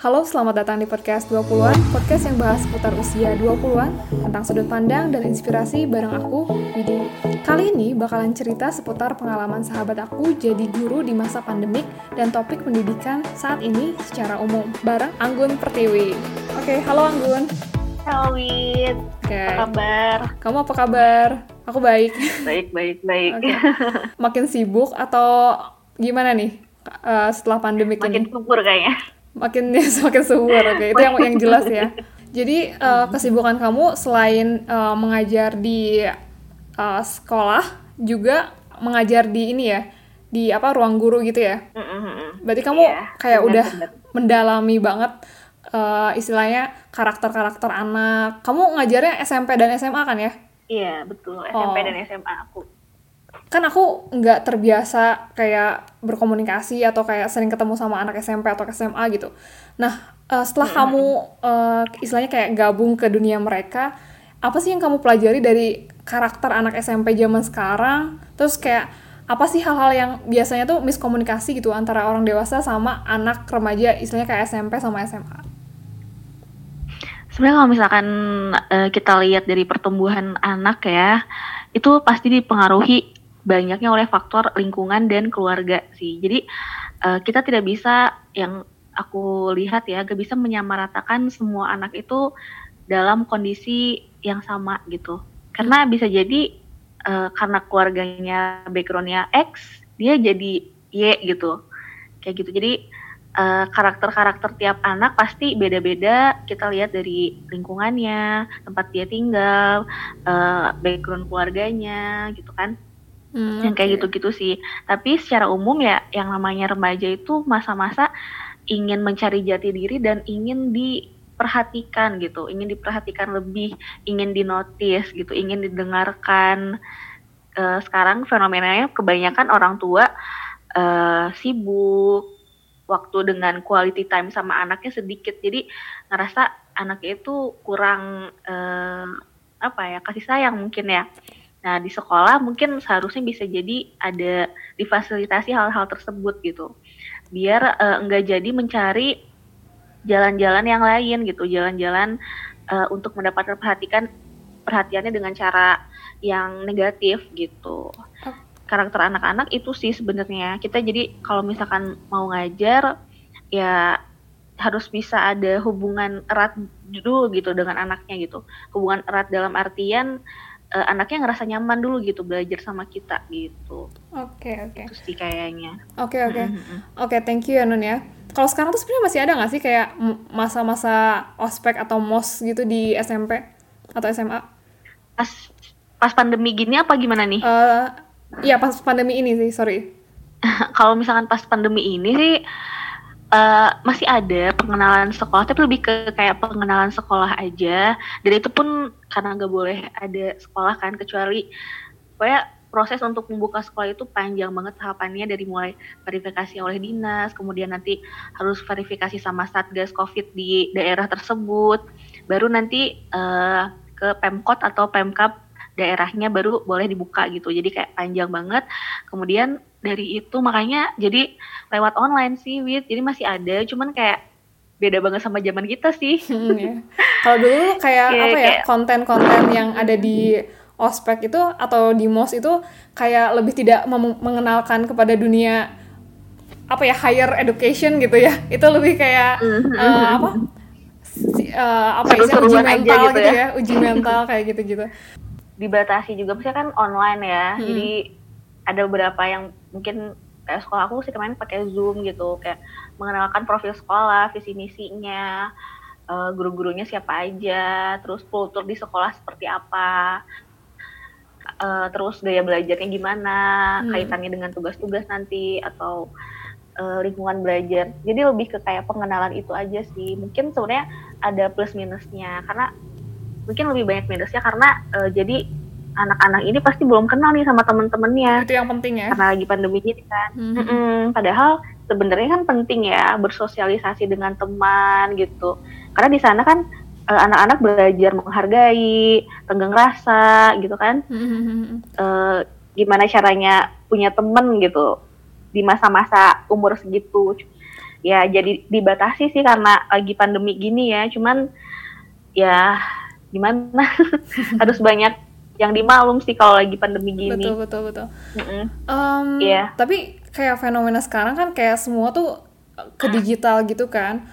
Halo, selamat datang di podcast 20-an, podcast yang bahas seputar usia 20-an, tentang sudut pandang dan inspirasi bareng aku, Widi. Kali ini bakalan cerita seputar pengalaman sahabat aku jadi guru di masa pandemik dan topik pendidikan saat ini secara umum, bareng Anggun Pertiwi. Oke, halo Anggun. Halo Wid, Oke, apa kabar? kamu apa kabar? Aku baik. Baik, baik, baik. Oke. Makin sibuk atau gimana nih uh, setelah pandemik Makin ini? subur kayaknya. Makin semakin subur oke itu yang yang jelas ya jadi eh, kesibukan kamu selain eh, mengajar di eh, sekolah juga mengajar di ini ya di apa ruang guru gitu ya berarti kamu Iya, kayak udah benar. mendalami banget eh, istilahnya karakter-karakter anak kamu ngajarnya SMP dan SMA kan ya Iya, betul. SMP Oh. dan SMA aku. Kan aku nggak terbiasa kayak berkomunikasi atau kayak sering ketemu sama anak SMP atau SMA gitu. Nah, eh, setelah kamu eh, istilahnya kayak gabung ke dunia mereka, apa sih yang kamu pelajari dari karakter anak SMP zaman sekarang? Terus kayak apa sih hal-hal yang biasanya tuh miskomunikasi gitu antara orang dewasa sama anak remaja, istilahnya kayak SMP sama SMA? Sebenarnya kalau misalkan eh, kita lihat dari pertumbuhan anak ya, itu pasti dipengaruhi banyaknya oleh faktor lingkungan dan keluarga sih. Jadi eh, kita tidak bisa yang aku lihat ya, gak bisa menyamaratakan semua anak itu dalam kondisi yang sama gitu. Karena bisa jadi eh, karena keluarganya backgroundnya X, dia jadi Y gitu. Kayak gitu. Jadi eh, karakter-karakter tiap anak pasti beda-beda. Kita lihat dari lingkungannya, tempat dia tinggal, eh, background keluarganya, gitu kan. Hmm, Yang kayak gitu-gitu sih. Tapi secara umum ya, yang namanya remaja itu masa-masa ingin mencari jati diri dan ingin diperhatikan gitu, ingin diperhatikan lebih, ingin dinotis gitu, ingin didengarkan. Eh, sekarang fenomenanya kebanyakan orang tua eh, sibuk, waktu dengan quality time sama anaknya sedikit, jadi ngerasa anaknya itu kurang eh, apa ya kasih sayang mungkin ya. Nah di sekolah mungkin seharusnya bisa jadi ada difasilitasi hal-hal tersebut gitu, biar eh, enggak jadi mencari jalan-jalan yang lain gitu, jalan-jalan eh, untuk mendapatkan perhatikan perhatiannya dengan cara yang negatif gitu. Karakter anak-anak itu sih sebenarnya kita jadi kalau misalkan mau ngajar ya harus bisa ada hubungan erat dulu gitu dengan anaknya gitu. Hubungan erat dalam artian eh, anaknya ngerasa nyaman dulu gitu belajar sama kita gitu. Oke, oke. Itu sih kayaknya. Oke, oke. Mm-mm. Oke, thank you ya Nun ya. Kalau sekarang tuh sebenarnya masih ada nggak sih kayak masa-masa ospek atau mos gitu di SMP atau SMA? Pas pas pandemi gini apa gimana nih? Eh, Iya pas pandemi ini sih, sorry. kalau misalkan pas pandemi ini sih eh, masih ada pengenalan sekolah, tapi lebih ke kayak pengenalan sekolah aja. Dan itu pun karena nggak boleh ada sekolah kan, kecuali pokoknya proses untuk membuka sekolah itu panjang banget tahapannya dari mulai verifikasi oleh dinas, kemudian nanti harus verifikasi sama satgas COVID di daerah tersebut, baru nanti eh, ke Pemkot atau Pemkap daerahnya baru boleh dibuka gitu. Jadi kayak panjang banget. Kemudian dari itu makanya jadi lewat online sih, Wit. Jadi masih ada, cuman kayak beda banget sama zaman kita sih. Hmm, ya. Kalau dulu kayak Kayak- apa ya kayak- konten-konten yang ada di ospek itu atau di mos itu kayak lebih tidak mengenalkan kepada dunia apa ya higher education gitu ya. Itu lebih kayak eh, apa? si- eh, apa ya, uji mental gitu gitu ya. ya, uji mental kayak gitu-gitu. Dibatasi juga, misalnya kan online ya. Hmm. Jadi ada beberapa yang mungkin kayak sekolah aku sih kemarin pakai Zoom gitu, kayak mengenalkan profil sekolah, visi misinya, eh, guru-gurunya siapa aja, terus kultur di sekolah seperti apa. eh, terus gaya belajarnya gimana, Hmm. kaitannya dengan tugas-tugas nanti atau eh, lingkungan belajar. Jadi lebih ke kayak pengenalan itu aja sih. Mungkin sebenarnya ada plus minusnya karena mungkin lebih banyak minusnya karena eh, jadi anak-anak ini pasti belum kenal nih sama temen-temennya Itu yang penting ya. karena lagi pandemi ini kan. Hmm. Mm-mm, padahal sebenarnya kan penting ya bersosialisasi dengan teman gitu. Karena di sana kan eh, anak-anak belajar menghargai, tenggang rasa gitu kan. Hmm. Eh, gimana caranya punya temen gitu di masa-masa umur segitu. ya jadi dibatasi sih karena lagi pandemi gini ya cuman ya gimana harus banyak yang dimaklum sih kalau lagi pandemi gini betul betul betul Mm -mm. Um, Iya. Tapi kayak fenomena sekarang kan kayak semua tuh ke digital gitu kan.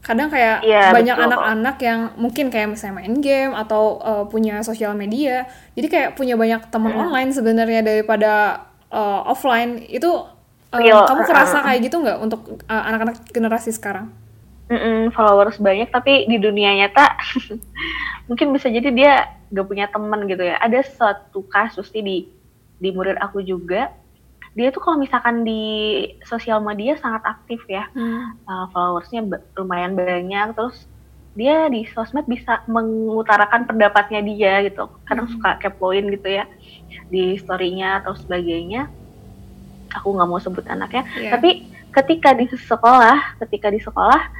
Kadang kayak Iya, banyak anak-anak yang mungkin kayak misalnya main game atau uh, punya sosial media. Jadi kayak punya banyak teman Iya. online sebenarnya daripada uh, offline. Itu uh, Real, kamu uh, kerasa uh. kayak gitu nggak untuk uh, anak-anak generasi sekarang? Mm-mm, followers banyak tapi di dunia nyata mungkin bisa jadi dia gak punya teman gitu ya. Ada suatu kasus sih di di murid aku juga. Dia tuh kalau misalkan di sosial media sangat aktif ya. Hmm. uh, followersnya lumayan banyak. Terus dia di sosmed bisa mengutarakan pendapatnya dia gitu. Kadang Hmm. suka kepoin gitu ya di storynya atau sebagainya. Aku nggak mau sebut anaknya. Iya. tapi ketika di sekolah ketika di sekolah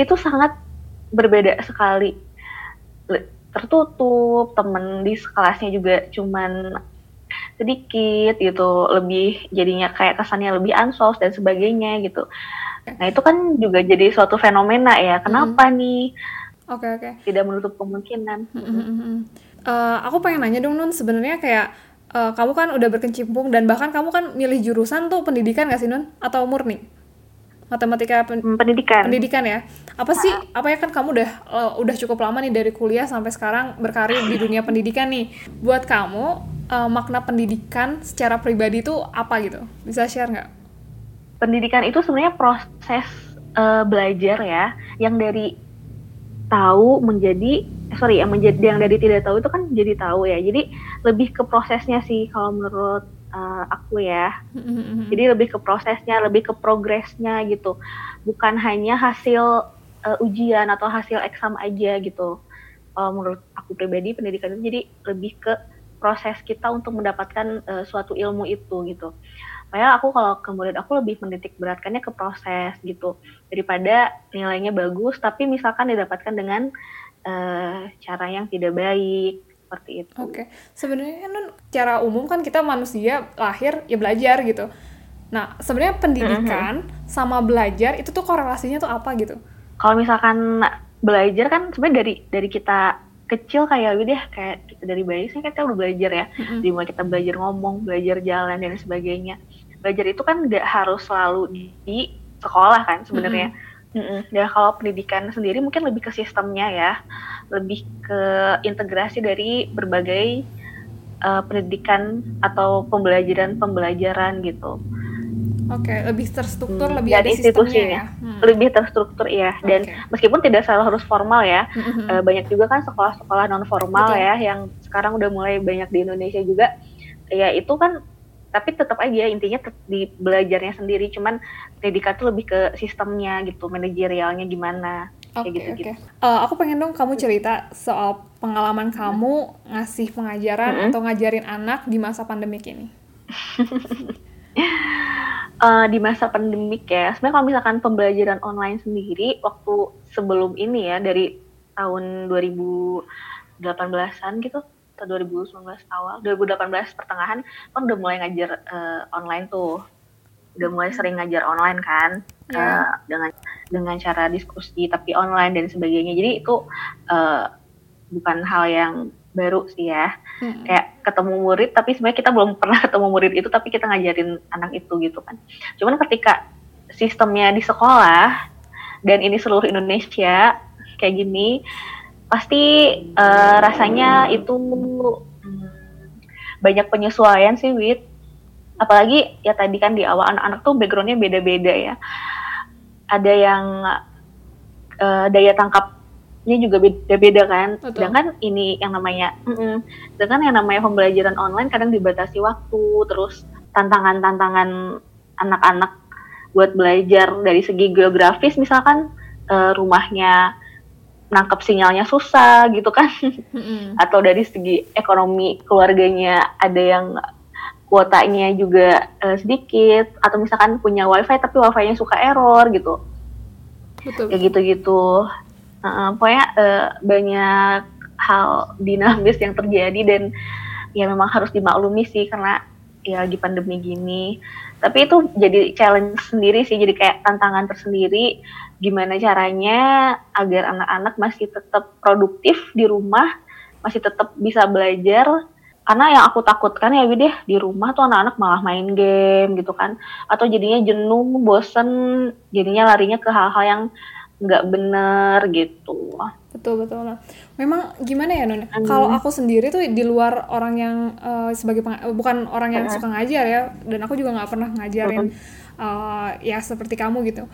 itu sangat berbeda sekali tertutup temen di kelasnya juga cuman sedikit gitu lebih jadinya kayak kesannya lebih ansos dan sebagainya gitu nah itu kan juga jadi suatu fenomena ya kenapa nih Oke oke. tidak menutup kemungkinan Mm-mm-mm. Eh, aku pengen nanya dong Nun, sebenarnya kayak eh, kamu kan udah berkecimpung dan bahkan kamu kan milih jurusan tuh pendidikan gak sih Nun? Atau murni? Matematika pen- Hmm, pendidikan pendidikan ya? Apa sih? Apa ya kan kamu udah eh, udah cukup lama nih dari kuliah sampai sekarang berkarir di dunia pendidikan nih. Buat kamu eh, makna pendidikan secara pribadi itu apa gitu? Bisa share nggak? pendidikan itu sebenarnya proses eh, belajar ya yang dari tahu menjadi sorry yang menjadi yang dari tidak tahu itu kan jadi tahu ya jadi lebih ke prosesnya sih kalau menurut eh, aku ya. Mm-mm-mm. jadi lebih ke prosesnya lebih ke progresnya gitu. Bukan hanya hasil eh, ujian atau hasil eksam aja gitu. Kalau menurut aku pribadi pendidikan itu jadi lebih ke proses kita untuk mendapatkan eh, suatu ilmu itu gitu. Makanya aku kalau ke murid aku lebih menitik beratkannya ke proses gitu. Daripada nilainya bagus tapi misalkan didapatkan dengan eh, cara yang tidak baik seperti itu. Oke, sebenarnya kan secara umum kan kita manusia lahir ya belajar gitu. Nah, sebenarnya pendidikan sama belajar itu tuh korelasinya tuh apa gitu? Kalau misalkan belajar kan sebenarnya dari dari kita kecil kayak udah kayak kita dari bayi sih kita udah belajar ya. Mm-mm. Dari mulai kita belajar ngomong, belajar jalan dan sebagainya. Belajar itu kan nggak harus selalu di, di sekolah kan sebenarnya. Mm-mm. Ya kalau pendidikan sendiri mungkin lebih ke sistemnya ya, lebih ke integrasi dari berbagai eh, pendidikan atau pembelajaran-pembelajaran gitu. Oke, lebih terstruktur, Hmm, lebih ada sistemnya institusinya. ya. Hmm. Lebih terstruktur ya. Dan Oke. meskipun tidak selalu harus formal ya, Mm-mm. eh, banyak juga kan sekolah-sekolah non formal Betul. ya yang sekarang udah mulai banyak di Indonesia juga. Ya itu kan tapi tetap aja intinya di belajarnya sendiri cuman pendidikan tuh lebih ke sistemnya gitu manajerialnya gimana Oke, kayak gitu-gitu. oke. Eh, aku pengen dong kamu cerita soal pengalaman kamu ngasih pengajaran Mm-mm. atau ngajarin anak di masa pandemik ini. Eh, di masa pandemik ya sebenarnya kalau misalkan pembelajaran online sendiri waktu sebelum ini ya dari tahun 2018an gitu atau 2019 awal 2018 pertengahan kan udah mulai ngajar eh, online tuh udah mulai sering ngajar online kan Iya. eh, dengan dengan cara diskusi tapi online dan sebagainya jadi itu eh, bukan hal yang baru sih ya Mm-mm. kayak ketemu murid tapi sebenarnya kita belum pernah ketemu murid itu tapi kita ngajarin anak itu gitu kan cuman ketika sistemnya di sekolah dan ini seluruh Indonesia kayak gini pasti eh, rasanya itu banyak penyesuaian sih Wit apalagi ya tadi kan di awal anak-anak tuh backgroundnya beda-beda ya ada yang eh, daya tangkapnya juga beda-beda kan Betul. sedangkan ini yang namanya mm-mm. sedangkan yang namanya pembelajaran online kadang dibatasi waktu terus tantangan-tantangan anak-anak buat belajar dari segi geografis misalkan eh, rumahnya nangkep sinyalnya susah gitu kan. Mm-mm. atau dari segi ekonomi keluarganya ada yang kuotanya juga eh, sedikit atau misalkan punya wifi tapi wifi-nya suka error gitu. Betul. kayak gitu-gitu. Heeh, pokoknya eh, banyak hal dinamis yang terjadi dan ya memang harus dimaklumi sih karena ya lagi pandemi gini. Tapi itu jadi challenge sendiri sih jadi kayak tantangan tersendiri gimana caranya agar anak-anak masih tetap produktif di rumah masih tetap bisa belajar karena yang aku takutkan ya deh di rumah tuh anak-anak malah main game gitu kan atau jadinya jenuh bosen jadinya larinya ke hal-hal yang nggak bener gitu betul betul nah memang gimana ya non hmm. kalau aku sendiri tuh di luar orang yang uh, sebagai bukan orang yang hmm. suka ngajar ya dan aku juga nggak pernah ngajarin hmm. Uh, ya seperti kamu gitu.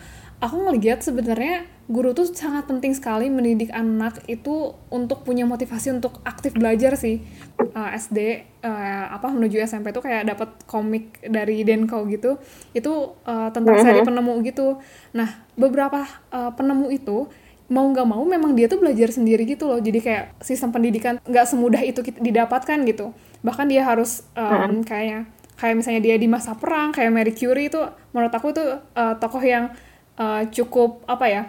Aku ngelihat sebenarnya guru tuh sangat penting sekali mendidik anak itu untuk punya motivasi untuk aktif belajar sih. Uh, eh, SD uh, apa menuju SMP tuh kayak dapat komik dari Denko gitu. Itu uh, tentang seri penemu gitu. Nah beberapa uh, penemu itu mau nggak mau memang dia tuh belajar sendiri gitu loh. Jadi kayak sistem pendidikan nggak semudah itu didapatkan gitu. Bahkan dia harus um, kayak kayak misalnya dia di masa perang kayak Marie Curie itu menurut aku tuh uh, tokoh yang uh, cukup apa ya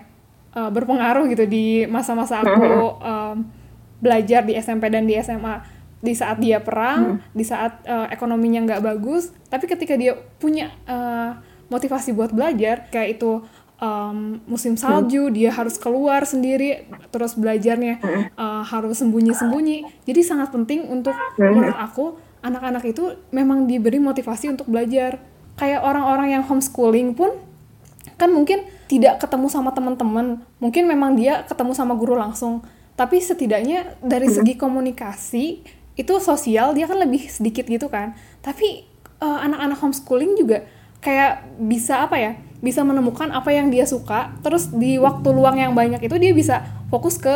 uh, berpengaruh gitu di masa-masa aku um, belajar di SMP dan di SMA di saat dia perang hmm. di saat uh, ekonominya nggak bagus tapi ketika dia punya uh, motivasi buat belajar kayak itu um, musim salju hmm. dia harus keluar sendiri terus belajarnya uh, harus sembunyi-sembunyi. Jadi sangat penting untuk menurut aku anak-anak itu memang diberi motivasi untuk belajar. Kayak orang-orang yang homeschooling pun kan mungkin tidak ketemu sama teman-teman. Mungkin memang dia ketemu sama guru langsung. Tapi setidaknya dari hmm. segi komunikasi itu sosial dia kan lebih sedikit gitu kan. Tapi uh, anak-anak homeschooling juga kayak bisa apa ya bisa menemukan apa yang dia suka. Terus di waktu luang yang banyak itu dia bisa fokus ke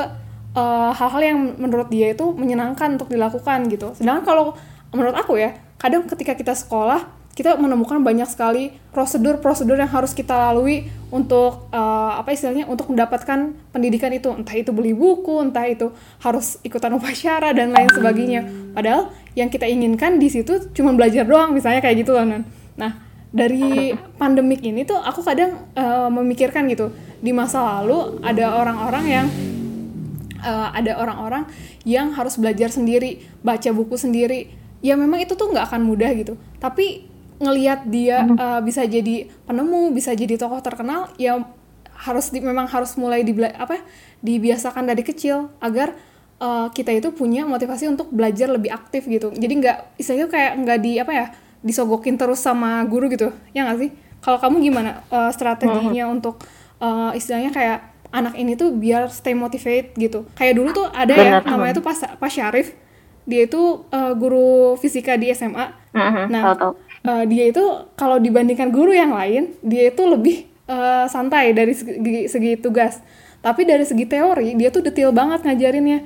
eh, hal-hal uh, yang menurut dia itu menyenangkan untuk dilakukan gitu. Sedangkan kalau menurut aku ya kadang ketika kita sekolah kita menemukan banyak sekali prosedur-prosedur yang harus kita lalui untuk uh, apa istilahnya untuk mendapatkan pendidikan itu. Entah itu beli buku entah itu harus ikutan upacara dan lain sebagainya. Padahal yang kita inginkan di situ cuma belajar doang misalnya kayak gitu loh nah dari pandemik ini tuh aku kadang uh, memikirkan gitu. Di masa lalu ada orang-orang yang uh, ada orang-orang yang harus belajar sendiri baca buku sendiri ya memang itu tuh nggak akan mudah gitu tapi ngelihat dia uh, bisa jadi penemu, bisa jadi tokoh terkenal, ya harus di, memang harus mulai di apa dibiasakan dari kecil agar uh, kita itu punya motivasi untuk belajar lebih aktif gitu. Jadi nggak istilahnya kayak nggak di apa ya disogokin terus sama guru gitu, ya nggak sih? Kalau kamu gimana uh, strateginya hmm. untuk uh, istilahnya kayak anak ini tuh biar stay motivate gitu. Kayak dulu tuh ada ya namanya tuh pas Pak Syarif, dia itu uh, guru fisika di SMA. Uh -huh, nah, tau -tau uh, dia itu kalau dibandingkan guru yang lain dia itu lebih uh, santai dari segi, segi tugas. Tapi dari segi teori dia tuh detail banget ngajarinnya.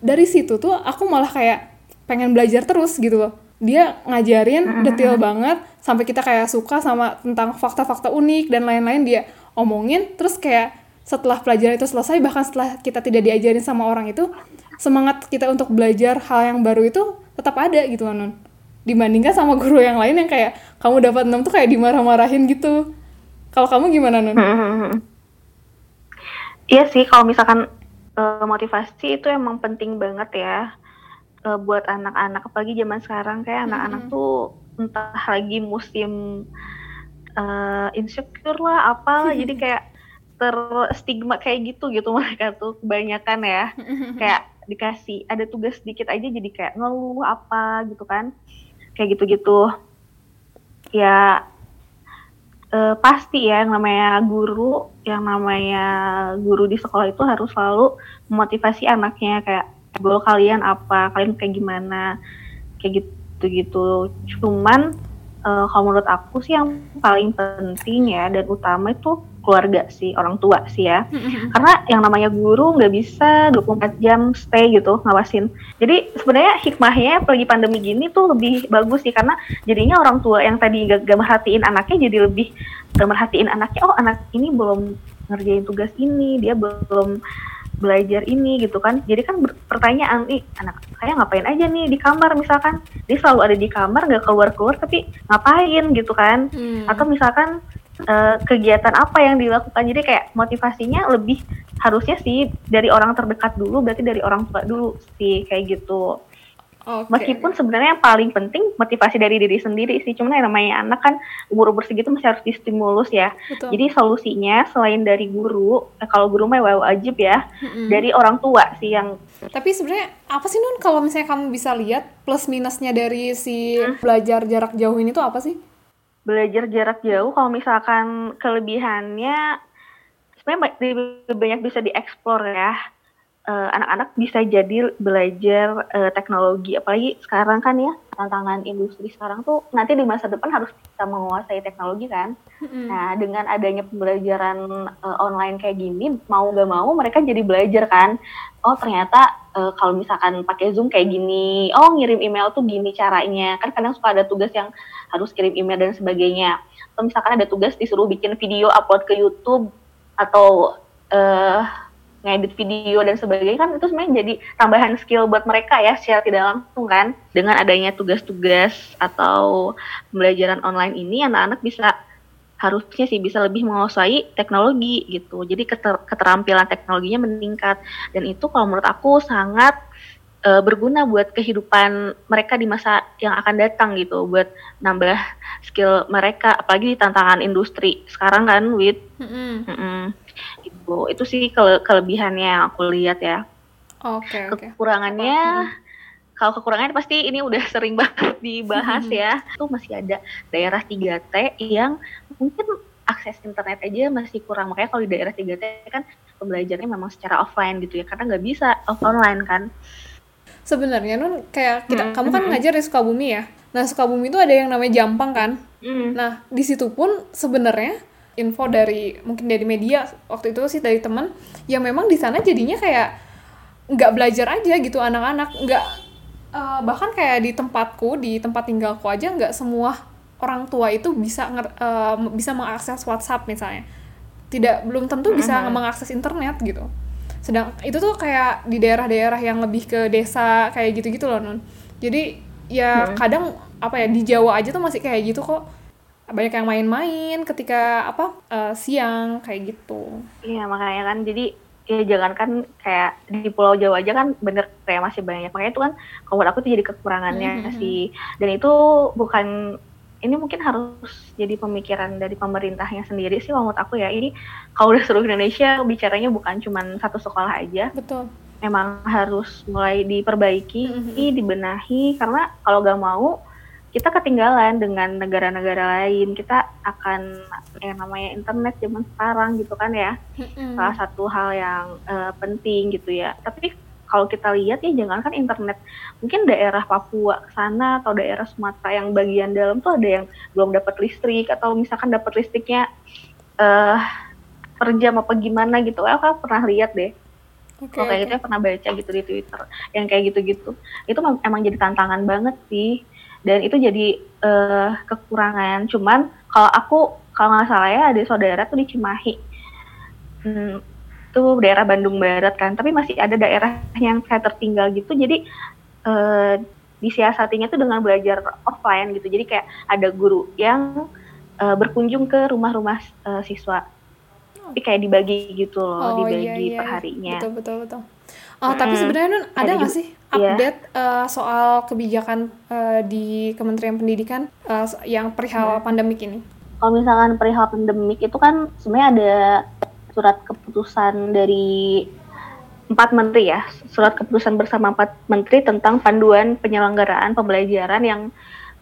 Dari situ tuh aku malah kayak pengen belajar terus gitu loh. Dia ngajarin detail banget sampai kita kayak suka sama tentang fakta-fakta unik dan lain-lain dia omongin. Terus kayak setelah pelajaran itu selesai bahkan setelah kita tidak diajarin sama orang itu semangat kita untuk belajar hal yang baru itu tetap ada gitu non dibandingkan sama guru yang lain yang kayak kamu dapat enam tuh kayak dimarah-marahin gitu. Kalau kamu gimana nun? Iya sih kalau misalkan uh, motivasi itu emang penting banget ya uh, buat anak-anak. Apalagi zaman sekarang kayak anak-anak tuh entah lagi musim uh, insecure lah apa jadi kayak terstigma kayak gitu gitu mereka tuh kebanyakan ya. Kayak dikasih ada tugas sedikit aja jadi kayak ngeluh apa gitu kan. Kayak gitu-gitu. Ya eh, pasti ya yang namanya guru yang namanya guru di sekolah itu harus selalu memotivasi anaknya kayak goal kalian apa? Kalian kayak gimana? Kayak gitu-gitu. Cuman uh, kalau menurut aku sih yang paling penting ya dan utama itu keluarga sih orang tua sih ya. Karena yang namanya guru nggak bisa 24 jam stay gitu ngawasin. Jadi sebenarnya hikmahnya pergi pandemi gini tuh lebih bagus sih karena jadinya orang tua yang tadi gak, gak merhatiin anaknya jadi lebih gak merhatiin anaknya oh anak ini belum ngerjain tugas ini dia belum belajar ini gitu kan. Jadi kan pertanyaan ih anak saya ngapain aja nih di kamar? Misalkan. Dia selalu ada di kamar nggak keluar keluar tapi ngapain gitu kan. Hmm. atau misalkan uh, kegiatan apa yang dilakukan jadi kayak motivasinya lebih harusnya sih dari orang terdekat dulu berarti dari orang tua dulu sih kayak gitu Okay. Meskipun sebenarnya yang paling penting motivasi dari diri sendiri sih, cuman yang namanya anak kan umur-umur segitu masih harus distimulus ya. Betul. Jadi solusinya selain dari guru, eh, kalau guru mah wajib ya, mm-hmm. dari orang tua sih yang. Tapi sebenarnya apa sih Nun kalau misalnya kamu bisa lihat plus minusnya dari si hmm? belajar jarak jauh ini tuh apa sih? Belajar jarak jauh kalau misalkan kelebihannya sebenarnya lebih banyak bisa dieksplor ya anak-anak uh, bisa jadi belajar uh, teknologi. Apalagi sekarang kan ya tantangan industri sekarang tuh nanti di masa depan harus bisa menguasai teknologi kan. Mm-hmm. nah dengan adanya pembelajaran uh, online kayak gini mau gak mau mereka jadi belajar kan. Oh ternyata uh, kalau misalkan pakai zoom kayak gini oh ngirim email tuh gini caranya. Kan kadang suka ada tugas yang harus kirim email dan sebagainya. Atau misalkan ada tugas disuruh bikin video upload ke YouTube atau uh, ngedit video dan sebagainya kan itu sebenarnya jadi tambahan skill buat mereka ya secara tidak langsung kan. Dengan adanya tugas-tugas atau pembelajaran online ini anak-anak bisa harusnya sih bisa lebih menguasai teknologi gitu. Jadi keter keterampilan teknologinya meningkat. Dan itu kalau menurut aku sangat uh, berguna buat kehidupan mereka di masa yang akan datang gitu. Buat nambah skill mereka apalagi di tantangan industri sekarang kan with mm -hmm. mm -hmm. Itu itu sih kele kelebihannya yang aku lihat ya oke okay, okay. kekurangannya okay. Kalau kekurangannya pasti ini udah sering banget dibahas ya. Itu masih ada daerah 3T yang mungkin akses internet aja masih kurang. Makanya kalau di daerah 3T kan pembelajarannya memang secara offline gitu ya. Karena nggak bisa off online kan sebenarnya nun kayak kita hmm. kamu kan ngajar di Sukabumi ya nah Sukabumi itu ada yang namanya Jampang kan hmm. nah di situ pun sebenarnya info dari mungkin dari media waktu itu sih dari teman yang memang di sana jadinya kayak nggak belajar aja gitu anak-anak. Nggak uh, bahkan kayak di tempatku di tempat tinggalku aja nggak semua orang tua itu bisa uh, bisa mengakses WhatsApp misalnya. Tidak belum tentu bisa mm -hmm. mengakses internet gitu. Sedang itu tuh kayak di daerah-daerah yang lebih ke desa kayak gitu-gitu loh non jadi ya hmm. kadang apa ya di Jawa aja tuh masih kayak gitu kok banyak yang main-main ketika apa uh, siang kayak gitu. Iya makanya kan jadi ya jangan kan kayak di Pulau Jawa aja kan bener kayak masih banyak. Makanya itu kan kalau aku tuh jadi kekurangannya mm -hmm. sih. Dan itu bukan ini mungkin harus jadi pemikiran dari pemerintahnya sendiri sih menurut aku ya. Ini kalau udah seluruh Indonesia bicaranya bukan cuma satu sekolah aja. Betul. Memang harus mulai diperbaiki mm-hmm. dibenahi karena kalau gak mau kita ketinggalan dengan negara-negara lain. Kita akan yang namanya internet zaman sekarang gitu kan ya. Mm-hmm. salah satu hal yang uh, penting gitu ya. Tapi kalau kita lihat ya jangan kan internet. Mungkin daerah Papua ke sana atau daerah Sumatera yang bagian dalam tuh ada yang belum dapat listrik atau misalkan dapat listriknya uh, per jam apa gimana gitu. Aku pernah lihat deh. Okay, kalau kayak okay. gitu ya pernah baca gitu di Twitter. Yang kayak gitu-gitu. Itu emang jadi tantangan banget sih dan itu jadi uh, kekurangan. Cuman kalau aku kalau nggak salah ya ada saudara tuh di Cimahi. Hmm, itu daerah Bandung Barat kan. Tapi masih ada daerah yang kayak tertinggal gitu. Jadi uh, disiasatinya tuh dengan belajar offline gitu. Jadi kayak ada guru yang uh, berkunjung ke rumah-rumah uh, siswa. Tapi kayak dibagi gitu loh oh, dibagi iya, iya. perharinya. Betul betul betul. Oh hmm. tapi sebenarnya nun ada nggak sih. Update iya. uh, soal kebijakan uh, di Kementerian Pendidikan uh, yang perihal hmm. pandemik ini kalau misalkan perihal pandemik itu kan sebenarnya ada surat keputusan dari empat menteri ya, surat keputusan bersama empat menteri tentang panduan penyelenggaraan pembelajaran yang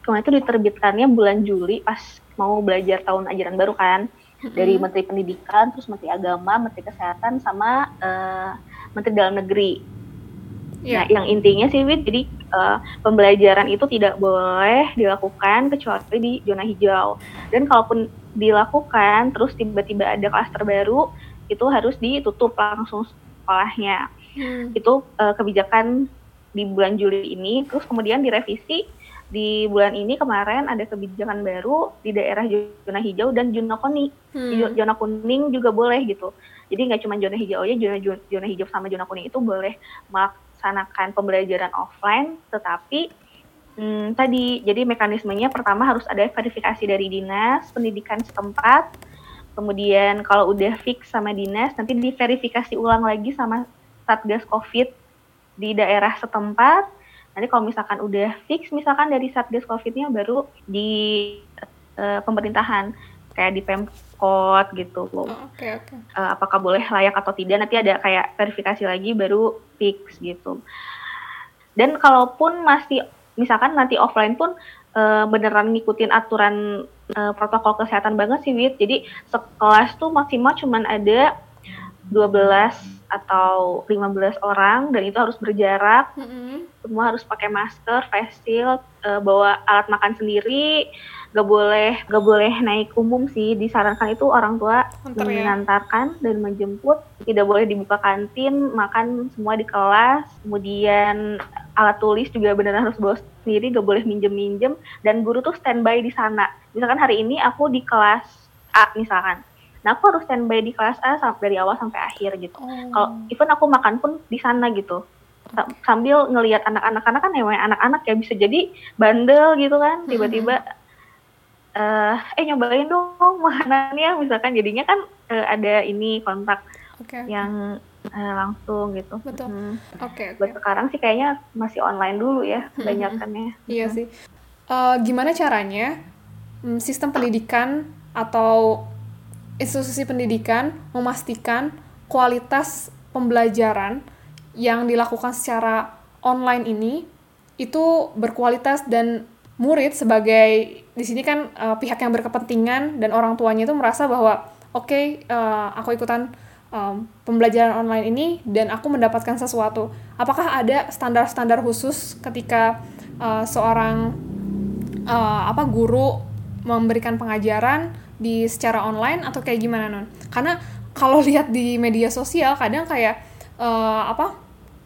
kemarin itu diterbitkannya bulan Juli pas mau belajar tahun ajaran baru kan dari Menteri Pendidikan, terus Menteri Agama, Menteri Kesehatan, sama uh, Menteri Dalam Negeri. Yeah. Nah, yang intinya sih, Wid, jadi uh, pembelajaran itu tidak boleh dilakukan kecuali di zona hijau. Dan kalaupun dilakukan, terus tiba-tiba ada klaster baru, itu harus ditutup langsung sekolahnya. Hmm. Itu uh, kebijakan di bulan Juli ini, terus kemudian direvisi di bulan ini kemarin ada kebijakan baru di daerah zona hijau dan zona kuning. Hmm. Zona kuning juga boleh gitu. Jadi nggak cuma zona hijau aja, zona, zona hijau sama zona kuning itu boleh melaksanakan pembelajaran offline, tetapi hmm, tadi jadi mekanismenya pertama harus ada verifikasi dari dinas pendidikan setempat, kemudian kalau udah fix sama dinas nanti diverifikasi ulang lagi sama satgas covid di daerah setempat, Nanti kalau misalkan udah fix, misalkan dari Satgas COVID-nya baru di uh, pemerintahan kayak di Pemkot gitu. Oh, Oke, okay. Okay. Uh, apakah boleh layak atau tidak? Nanti ada kayak verifikasi lagi baru fix gitu. Dan kalaupun masih misalkan nanti offline pun uh, beneran ngikutin aturan uh, protokol kesehatan banget sih, Wit. Jadi sekelas tuh maksimal cuman ada 12 atau 15 orang dan itu harus berjarak. Mm -hmm. Semua harus pakai masker, face shield, uh, bawa alat makan sendiri, gak boleh gak boleh naik umum sih. Disarankan itu orang tua Antar, ya? mengantarkan dan menjemput. Tidak boleh dibuka kantin, makan semua di kelas. Kemudian alat tulis juga benar harus bawa sendiri, gak boleh minjem-minjem. Dan guru tuh standby di sana. Misalkan hari ini aku di kelas A misalkan Nah aku harus standby di kelas A dari awal sampai akhir gitu. Oh. Kalau even aku makan pun di sana gitu. Sambil ngelihat anak-anak karena kan emang anak-anak ya bisa jadi bandel gitu kan tiba-tiba uh, eh nyobain dong makanannya misalkan jadinya kan uh, ada ini kontak okay. yang uh, langsung gitu. Betul. Hmm. Oke. Okay, okay. Buat sekarang sih kayaknya masih online dulu ya kebanyakannya. Iya hmm. sih. Uh, gimana caranya hmm, sistem pendidikan atau institusi pendidikan memastikan kualitas pembelajaran yang dilakukan secara online ini itu berkualitas dan murid sebagai di sini kan uh, pihak yang berkepentingan dan orang tuanya itu merasa bahwa oke okay, uh, eh, aku ikutan um, pembelajaran online ini dan aku mendapatkan sesuatu. Apakah ada standar-standar khusus ketika uh, seorang uh, apa guru memberikan pengajaran di secara online atau kayak gimana non? Karena kalau lihat di media sosial kadang kayak uh, apa?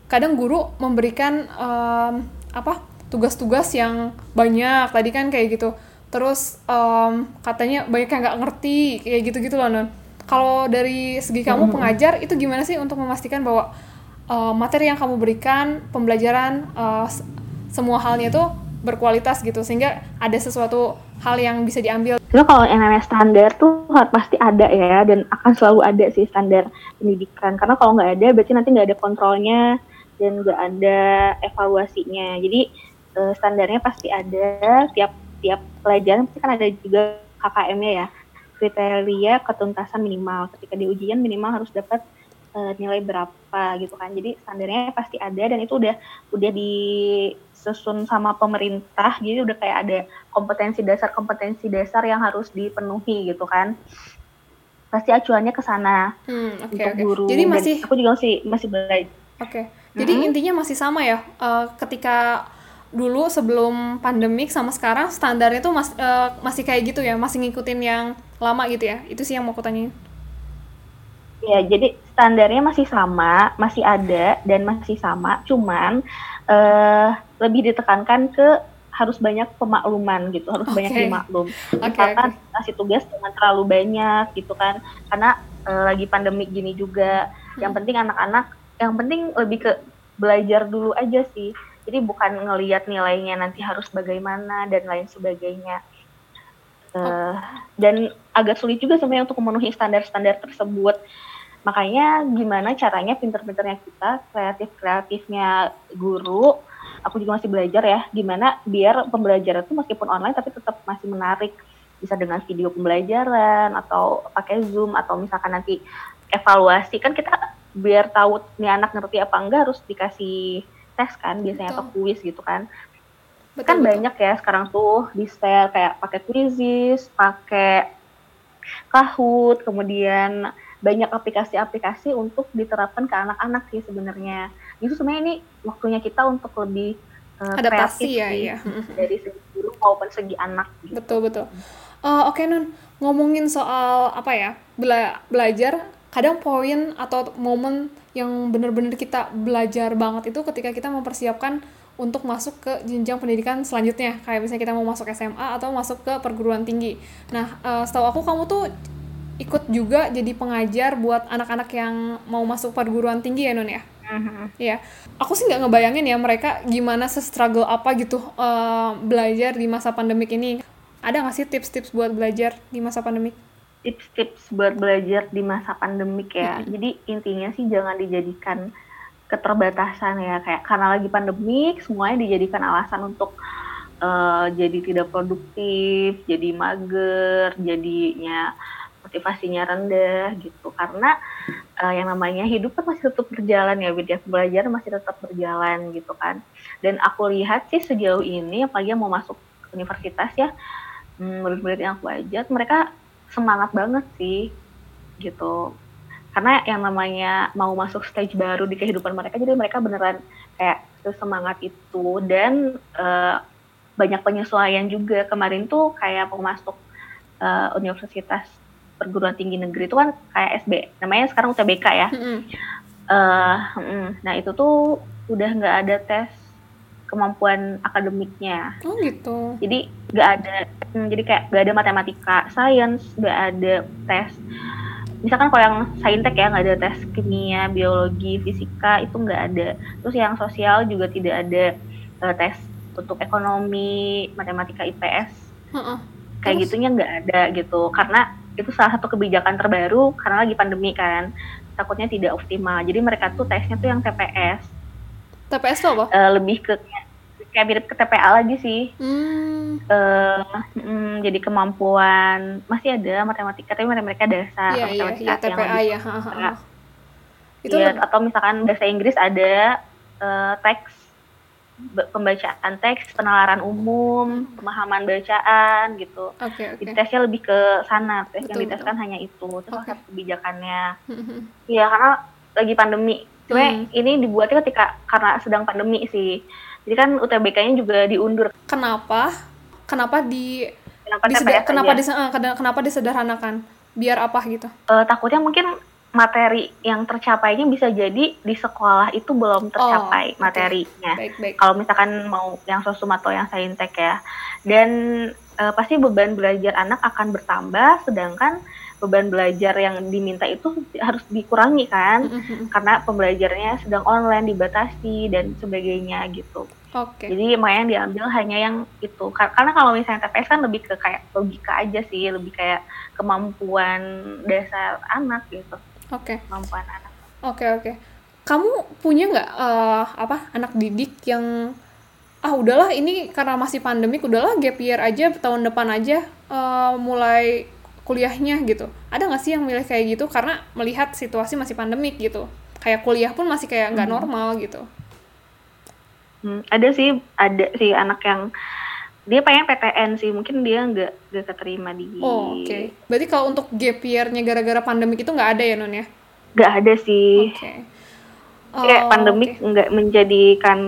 Kadang guru memberikan um, apa? tugas-tugas yang banyak tadi kan kayak gitu. Terus um, katanya banyak yang nggak ngerti kayak gitu-gitu loh non. Kalau dari segi kamu pengajar itu gimana sih untuk memastikan bahwa uh, materi yang kamu berikan pembelajaran uh, semua halnya itu berkualitas gitu sehingga ada sesuatu hal yang bisa diambil. Itu kalau yang namanya standar tuh pasti ada ya dan akan selalu ada sih standar pendidikan karena kalau nggak ada berarti nanti nggak ada kontrolnya dan nggak ada evaluasinya. Jadi uh, standarnya pasti ada tiap tiap pelajaran pasti kan ada juga KKM-nya ya kriteria ketuntasan minimal ketika di ujian minimal harus dapat uh, nilai berapa gitu kan jadi standarnya pasti ada dan itu udah udah di disusun sama pemerintah jadi udah kayak ada kompetensi dasar kompetensi dasar yang harus dipenuhi gitu kan pasti acuannya ke sana hmm, okay, untuk okay. guru jadi masih Dan aku juga masih masih belajar oke okay. jadi -hmm. intinya masih sama ya uh, ketika dulu sebelum pandemik sama sekarang standarnya tuh mas, uh, masih kayak gitu ya masih ngikutin yang lama gitu ya itu sih yang mau aku tanyain Ya, jadi standarnya masih sama, masih ada dan masih sama, cuman uh, lebih ditekankan ke harus banyak pemakluman gitu, harus okay. banyak dimaklum. Okay, Misalkan okay. kasih tugas jangan terlalu banyak gitu kan, karena uh, lagi pandemi gini juga. Hmm. Yang penting anak-anak, yang penting lebih ke belajar dulu aja sih. Jadi bukan ngelihat nilainya nanti harus bagaimana dan lain sebagainya. Uh, dan agak sulit juga sebenarnya untuk memenuhi standar-standar tersebut. Makanya gimana caranya pinter-pinternya kita, kreatif-kreatifnya guru, aku juga masih belajar ya, gimana biar pembelajaran itu meskipun online tapi tetap masih menarik. Bisa dengan video pembelajaran atau pakai Zoom atau misalkan nanti evaluasi kan kita biar tahu nih anak ngerti apa enggak harus dikasih tes kan biasanya betul. atau kuis gitu kan. Betul, kan betul. banyak ya sekarang tuh di share kayak pakai quizzes, pakai Kahoot, kemudian banyak aplikasi-aplikasi untuk diterapkan ke anak-anak sih sebenarnya. Itu sebenarnya ini waktunya kita untuk lebih uh, adaptasi ya, ya. dari segi guru maupun segi anak. Gitu. Betul betul. Uh, Oke okay, Nun, ngomongin soal apa ya bela belajar, kadang poin atau momen yang benar-benar kita belajar banget itu ketika kita mempersiapkan untuk masuk ke jenjang pendidikan selanjutnya kayak misalnya kita mau masuk SMA atau masuk ke perguruan tinggi. Nah, uh, setahu aku kamu tuh ikut juga jadi pengajar buat anak-anak yang mau masuk perguruan tinggi ya Nun ya Uh-huh. Ya, aku sih nggak ngebayangin ya mereka gimana se-struggle apa gitu uh, belajar di masa pandemik ini. Ada nggak sih tips-tips buat belajar di masa pandemik? Tips-tips buat belajar di masa pandemik ya. Uh-huh. Jadi intinya sih jangan dijadikan keterbatasan ya kayak karena lagi pandemik semuanya dijadikan alasan untuk uh, jadi tidak produktif, jadi mager, jadinya motivasinya rendah gitu karena uh, yang namanya hidup kan masih tetap berjalan ya Widya belajar masih tetap berjalan gitu kan dan aku lihat sih sejauh ini apalagi yang mau masuk universitas ya hmm, murid-murid yang aku ajak mereka semangat banget sih gitu. Karena yang namanya mau masuk stage baru di kehidupan mereka jadi mereka beneran kayak semangat itu. Dan uh, banyak penyesuaian juga. Kemarin tuh kayak mau masuk uh, universitas perguruan tinggi negeri itu kan kayak SB namanya sekarang UTBK ya. Mm -hmm. uh, mm, nah itu tuh udah nggak ada tes kemampuan akademiknya. Oh gitu. Jadi nggak ada hmm, jadi kayak nggak ada matematika sains nggak ada tes. Misalkan kalau yang saintek ya nggak ada tes kimia biologi fisika itu nggak ada. Terus yang sosial juga tidak ada uh, tes untuk ekonomi matematika IPS uh -uh. kayak terus? gitunya nggak ada gitu. Karena itu salah satu kebijakan terbaru karena lagi pandemi kan. Takutnya tidak optimal. Jadi mereka tuh tesnya tuh yang TPS TPS tuh apa? Uh, lebih ke kayak mirip ke TPA lagi sih hmm. uh, mm, jadi kemampuan masih ada matematika tapi mereka dasar yeah, iya, matematika yeah, yeah, TPA ya itu ya, atau misalkan bahasa Inggris ada uh, teks pembacaan teks, penalaran umum, pemahaman bacaan gitu. Okay, okay. Jadi tesnya lebih ke sana, tes betul, yang diteskan betul. hanya itu. Terus okay. kebijakannya. Iya, karena lagi pandemi. Cuma hmm. ini dibuatnya ketika karena sedang pandemi sih. Jadi kan UTBK-nya juga diundur. Kenapa? Kenapa di kenapa diseder, kenapa, dis, uh, kenapa disederhanakan? Biar apa gitu? Uh, takutnya mungkin materi yang tercapainya bisa jadi di sekolah itu belum tercapai oh, materinya. Kalau misalkan mau yang sosum atau yang saintek ya. Dan uh, pasti beban belajar anak akan bertambah sedangkan beban belajar yang diminta itu harus dikurangi kan mm-hmm. karena pembelajarannya sedang online dibatasi dan sebagainya gitu. Oke. Okay. Jadi yang diambil hanya yang itu. Karena kalau misalnya TPS kan lebih ke kayak logika aja sih, lebih kayak kemampuan dasar anak gitu. Oke. Okay. Kemampuan anak. Oke okay, oke. Okay. Kamu punya nggak uh, apa anak didik yang ah udahlah ini karena masih pandemik udahlah gap year aja tahun depan aja uh, mulai kuliahnya gitu. Ada nggak sih yang milih kayak gitu karena melihat situasi masih pandemik gitu. Kayak kuliah pun masih kayak nggak hmm. normal gitu. Hmm, ada sih, ada sih anak yang dia pengen PTN sih mungkin dia nggak nggak keterima di oh, oke okay. berarti kalau untuk gap year-nya gara-gara pandemik itu nggak ada ya non ya nggak ada sih oke okay. oh, kayak pandemik okay. nggak menjadikan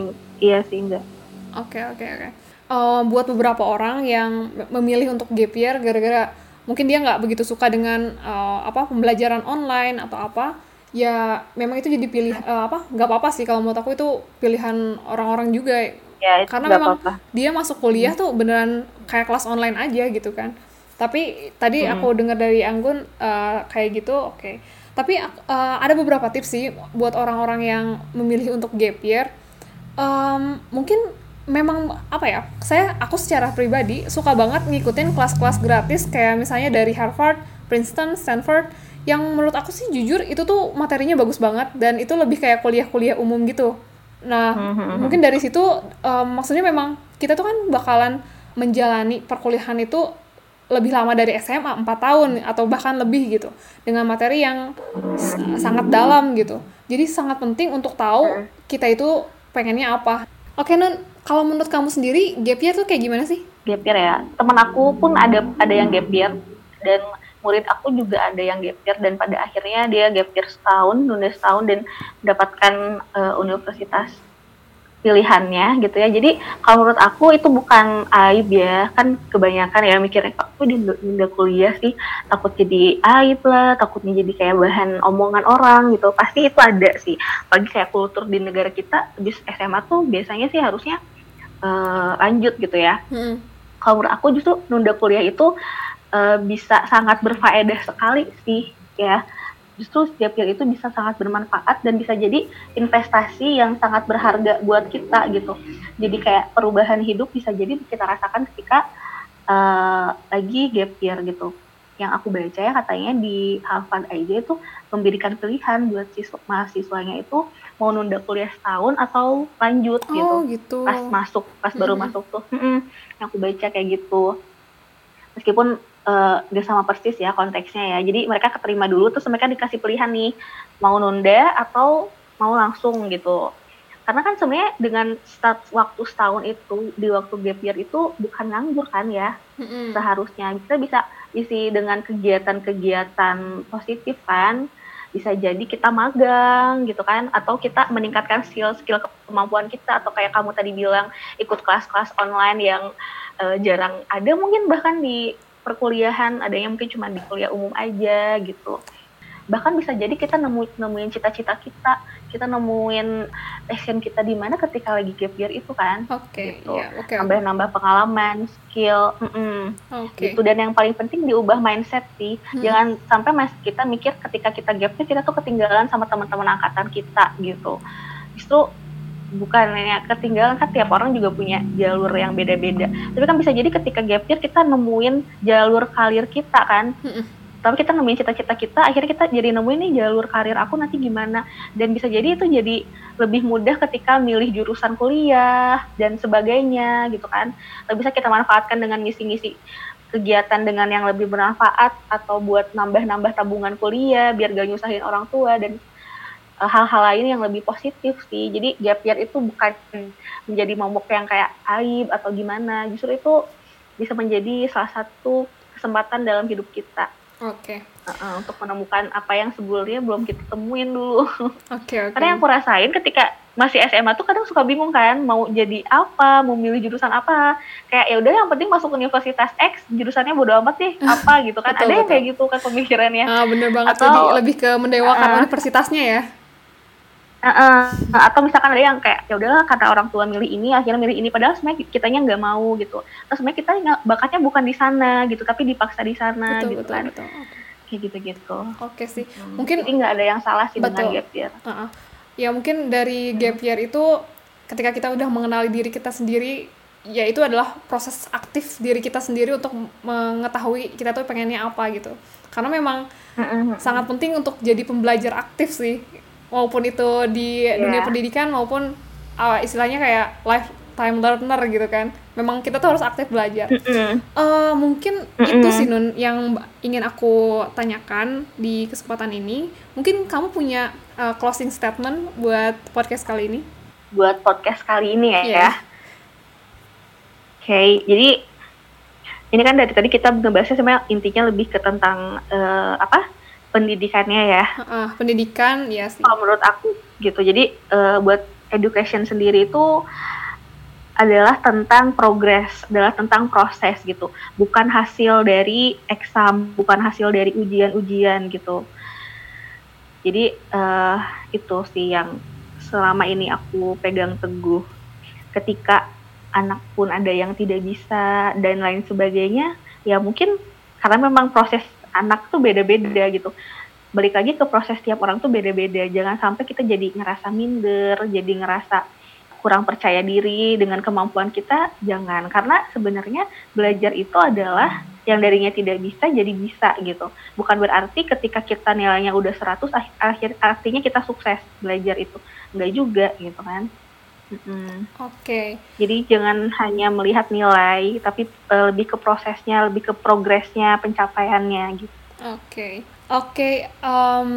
iya sih nggak oke okay, oke okay, oke okay. uh, buat beberapa orang yang memilih untuk gap year gara-gara mungkin dia nggak begitu suka dengan uh, apa pembelajaran online atau apa ya memang itu jadi pilih uh, apa nggak apa-apa sih kalau menurut aku itu pilihan orang-orang juga ya, karena memang apa -apa. dia masuk kuliah hmm. tuh beneran kayak kelas online aja gitu kan tapi tadi hmm. aku dengar dari Anggun uh, kayak gitu oke okay. tapi uh, ada beberapa tips sih buat orang-orang yang memilih untuk gap year um, mungkin memang apa ya saya aku secara pribadi suka banget ngikutin kelas-kelas gratis kayak misalnya dari Harvard, Princeton, Stanford yang menurut aku sih jujur itu tuh materinya bagus banget dan itu lebih kayak kuliah-kuliah umum gitu Nah, mm-hmm. mungkin dari situ um, maksudnya memang kita tuh kan bakalan menjalani perkuliahan itu lebih lama dari SMA 4 tahun atau bahkan lebih gitu dengan materi yang sangat dalam gitu. Jadi sangat penting untuk tahu kita itu pengennya apa. Oke, Nun, kalau menurut kamu sendiri gap year tuh kayak gimana sih? Gap year ya. Temen aku pun ada ada yang gap year dan murid aku juga ada yang gap year dan pada akhirnya dia gap year setahun, nunda setahun dan mendapatkan uh, universitas pilihannya gitu ya. Jadi kalau menurut aku itu bukan aib ya. Kan kebanyakan ya mikirnya kok di nunda kuliah sih takut jadi aib lah, takutnya jadi kayak bahan omongan orang gitu. Pasti itu ada sih. Bagi kayak kultur di negara kita habis SMA tuh biasanya sih harusnya uh, lanjut gitu ya. Hmm. Kalau menurut aku justru nunda kuliah itu uh, bisa sangat berfaedah sekali sih ya justru setiap year itu bisa sangat bermanfaat dan bisa jadi investasi yang sangat berharga buat kita gitu jadi kayak perubahan hidup bisa jadi kita rasakan ketika uh, lagi gap year gitu yang aku baca ya katanya di Harvard aja itu memberikan pilihan buat siswa mahasiswanya itu mau nunda kuliah setahun atau lanjut oh, gitu. gitu. Pas masuk, pas baru Mm-mm. masuk tuh. Yang aku baca kayak gitu. Meskipun gak sama persis ya konteksnya ya. Jadi mereka keterima dulu terus mereka dikasih pilihan nih mau nunda atau mau langsung gitu. Karena kan sebenarnya dengan start waktu setahun itu di waktu gap year itu bukan nganggur kan ya Mm-mm. seharusnya kita bisa isi dengan kegiatan-kegiatan positif kan bisa jadi kita magang gitu kan atau kita meningkatkan skill-skill kemampuan kita atau kayak kamu tadi bilang ikut kelas-kelas online yang eh, jarang ada mungkin bahkan di perkuliahan adanya mungkin cuma di kuliah umum aja gitu bahkan bisa jadi kita nemu nemuin cita-cita kita kita nemuin passion kita di mana ketika lagi gap year itu kan Oke, Gitu. ya, oke, oke. nambah-nambah pengalaman skill mm-mm Oke. gitu dan yang paling penting diubah mindset sih Hmm. jangan sampai mas kita mikir ketika kita gapnya kita tuh ketinggalan sama teman-teman angkatan kita gitu justru bukannya ketinggalan kan tiap orang juga punya jalur yang beda-beda. Tapi kan bisa jadi ketika gap year kita nemuin jalur karir kita kan. Tapi kita nemuin cita-cita kita akhirnya kita jadi nemuin nih jalur karir aku nanti gimana. Dan bisa jadi itu jadi lebih mudah ketika milih jurusan kuliah dan sebagainya gitu kan. Atau bisa kita manfaatkan dengan ngisi-ngisi kegiatan dengan yang lebih bermanfaat atau buat nambah-nambah tabungan kuliah biar gak nyusahin orang tua dan hal-hal lain yang lebih positif sih jadi gap year itu bukan menjadi momok yang kayak aib atau gimana justru itu bisa menjadi salah satu kesempatan dalam hidup kita Oke. Uh-uh, untuk menemukan apa yang sebelumnya belum kita temuin dulu. Oke, oke. Karena yang aku rasain ketika masih SMA tuh kadang suka bingung kan mau jadi apa, mau milih jurusan apa. Kayak ya udah yang penting masuk universitas X, jurusannya bodo amat deh apa gitu kan. Betul, Ada yang betul. kayak gitu kan pemikirannya. Ah, bener banget. Atau- Jadi lebih ke mendewakan Ah. universitasnya ya. Uh-uh. Atau misalkan ada yang kayak ya udahlah kata orang tua milih ini, akhirnya milih ini padahal sebenarnya kitanya nggak mau gitu. Terus sebenarnya kita bakatnya bukan di sana gitu, tapi dipaksa di sana betul, gitu betul, kan. betul. Oke. Kayak gitu-gitu. Oke sih. Hmm. Mungkin Jadi nggak ada yang salah sih dengan Betul. gap year. Uh-uh. Ya mungkin dari gap year itu ketika kita udah mengenali diri kita sendiri, ya itu adalah proses aktif diri kita sendiri untuk mengetahui kita tuh pengennya apa gitu. Karena memang Mm-mm. sangat penting untuk jadi pembelajar aktif sih, maupun itu di Iya. dunia pendidikan maupun uh, istilahnya kayak lifetime learner gitu kan. Memang kita tuh harus aktif belajar. Eh, mungkin itu sih Nun yang ingin aku tanyakan di kesempatan ini. Mungkin kamu punya eh, closing statement buat podcast kali ini? buat podcast kali ini ya. Iya. ya. Oke, jadi ini kan dari tadi kita ngebahasnya sebenarnya intinya lebih ke tentang eh, apa pendidikannya ya. Heeh, pendidikan ya sih. Kalau menurut aku gitu. Jadi eh, buat education sendiri itu adalah tentang progres, adalah tentang proses gitu. Bukan hasil dari eksam, bukan hasil dari ujian-ujian gitu. Jadi eh, itu sih yang selama ini aku pegang teguh. Ketika anak pun ada yang tidak bisa dan lain sebagainya, ya mungkin karena memang proses anak tuh beda-beda gitu. Balik lagi ke proses tiap orang tuh beda-beda. Jangan sampai kita jadi ngerasa minder, jadi ngerasa kurang percaya diri dengan kemampuan kita, jangan. Karena sebenarnya belajar itu adalah yang darinya tidak bisa jadi bisa gitu. Bukan berarti ketika kita nilainya udah 100 ah- akhir artinya kita sukses belajar itu. Enggak juga gitu kan. Mm-mm. Oke. Jadi jangan hanya melihat nilai, tapi eh, lebih ke prosesnya, lebih ke progresnya, pencapaiannya gitu. Oke. Oke, em,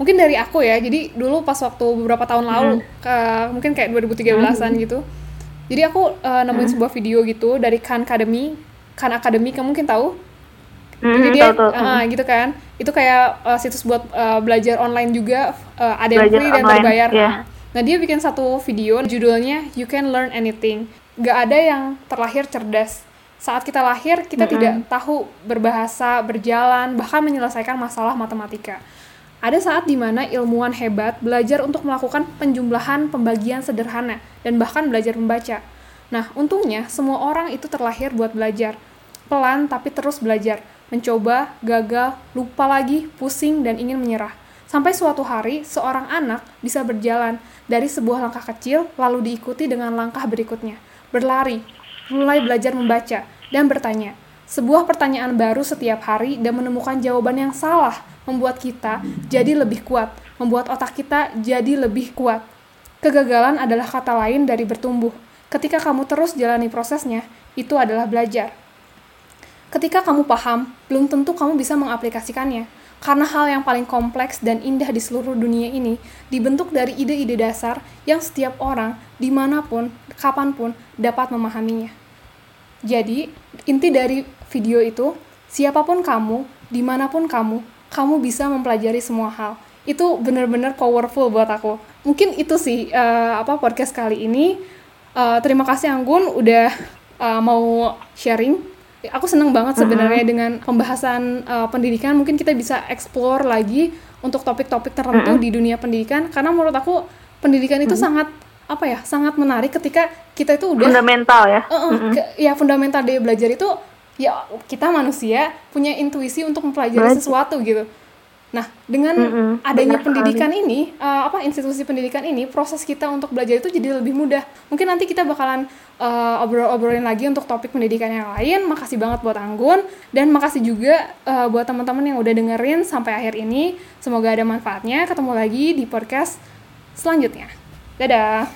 mungkin dari aku ya. Jadi dulu pas waktu beberapa tahun lalu, ke, mungkin kayak 2013-an gitu. Jadi aku eh, nemuin sebuah video gitu dari Khan Academy. Khan Academy, kamu mungkin tahu? Jadi Hmm, dia, tahu, tahu. ah, gitu kan. Itu kayak eh, situs buat eh, belajar online juga. eh, ada yang free dan online, berbayar. iya. Ah. Nah dia bikin satu video judulnya You Can Learn Anything. Gak ada yang terlahir cerdas. Saat kita lahir, kita tidak tahu berbahasa, berjalan, bahkan menyelesaikan masalah matematika. Ada saat di mana ilmuwan hebat belajar untuk melakukan penjumlahan pembagian sederhana dan bahkan belajar membaca. Nah, untungnya semua orang itu terlahir buat belajar. Pelan tapi terus belajar, mencoba, gagal, lupa lagi, pusing, dan ingin menyerah. Sampai suatu hari, seorang anak bisa berjalan dari sebuah langkah kecil lalu diikuti dengan langkah berikutnya. Berlari, mulai belajar membaca, dan bertanya, Sebuah pertanyaan baru setiap hari dan menemukan jawaban yang salah membuat kita jadi lebih kuat, membuat otak kita jadi lebih kuat. Kegagalan adalah kata lain dari bertumbuh. Ketika kamu terus jalani prosesnya, itu adalah belajar. Ketika kamu paham, belum tentu kamu bisa mengaplikasikannya. Karena hal yang paling kompleks dan indah di seluruh dunia ini dibentuk dari ide-ide dasar yang setiap orang, di mana pun, kapan pun, dapat memahaminya. Jadi, inti dari video itu, siapa pun kamu, di mana pun kamu, kamu bisa mempelajari semua hal. Itu benar-benar powerful buat aku. Mungkin itu sih uh, apa podcast kali ini. Uh, terima kasih Anggun udah uh, mau sharing. Aku seneng banget sebenarnya uh -huh. dengan pembahasan uh, pendidikan. Mungkin kita bisa explore lagi untuk topik-topik tertentu uh -huh. di dunia pendidikan. Karena menurut aku pendidikan itu uh -huh. sangat apa ya sangat menarik ketika kita itu udah fundamental ya uh, uh, -huh. ya fundamental dari belajar itu ya kita manusia punya intuisi untuk mempelajari sesuatu gitu. Nah, dengan mm -hmm, adanya pendidikan sekali. ini, uh, apa institusi pendidikan ini, proses kita untuk belajar itu jadi lebih mudah. Mungkin nanti kita bakalan uh, obrol-obrolin lagi untuk topik pendidikan yang lain. Makasih banget buat Anggun dan makasih juga uh, buat teman-teman yang udah dengerin sampai akhir ini. Semoga ada manfaatnya. Ketemu lagi di podcast selanjutnya. Dadah.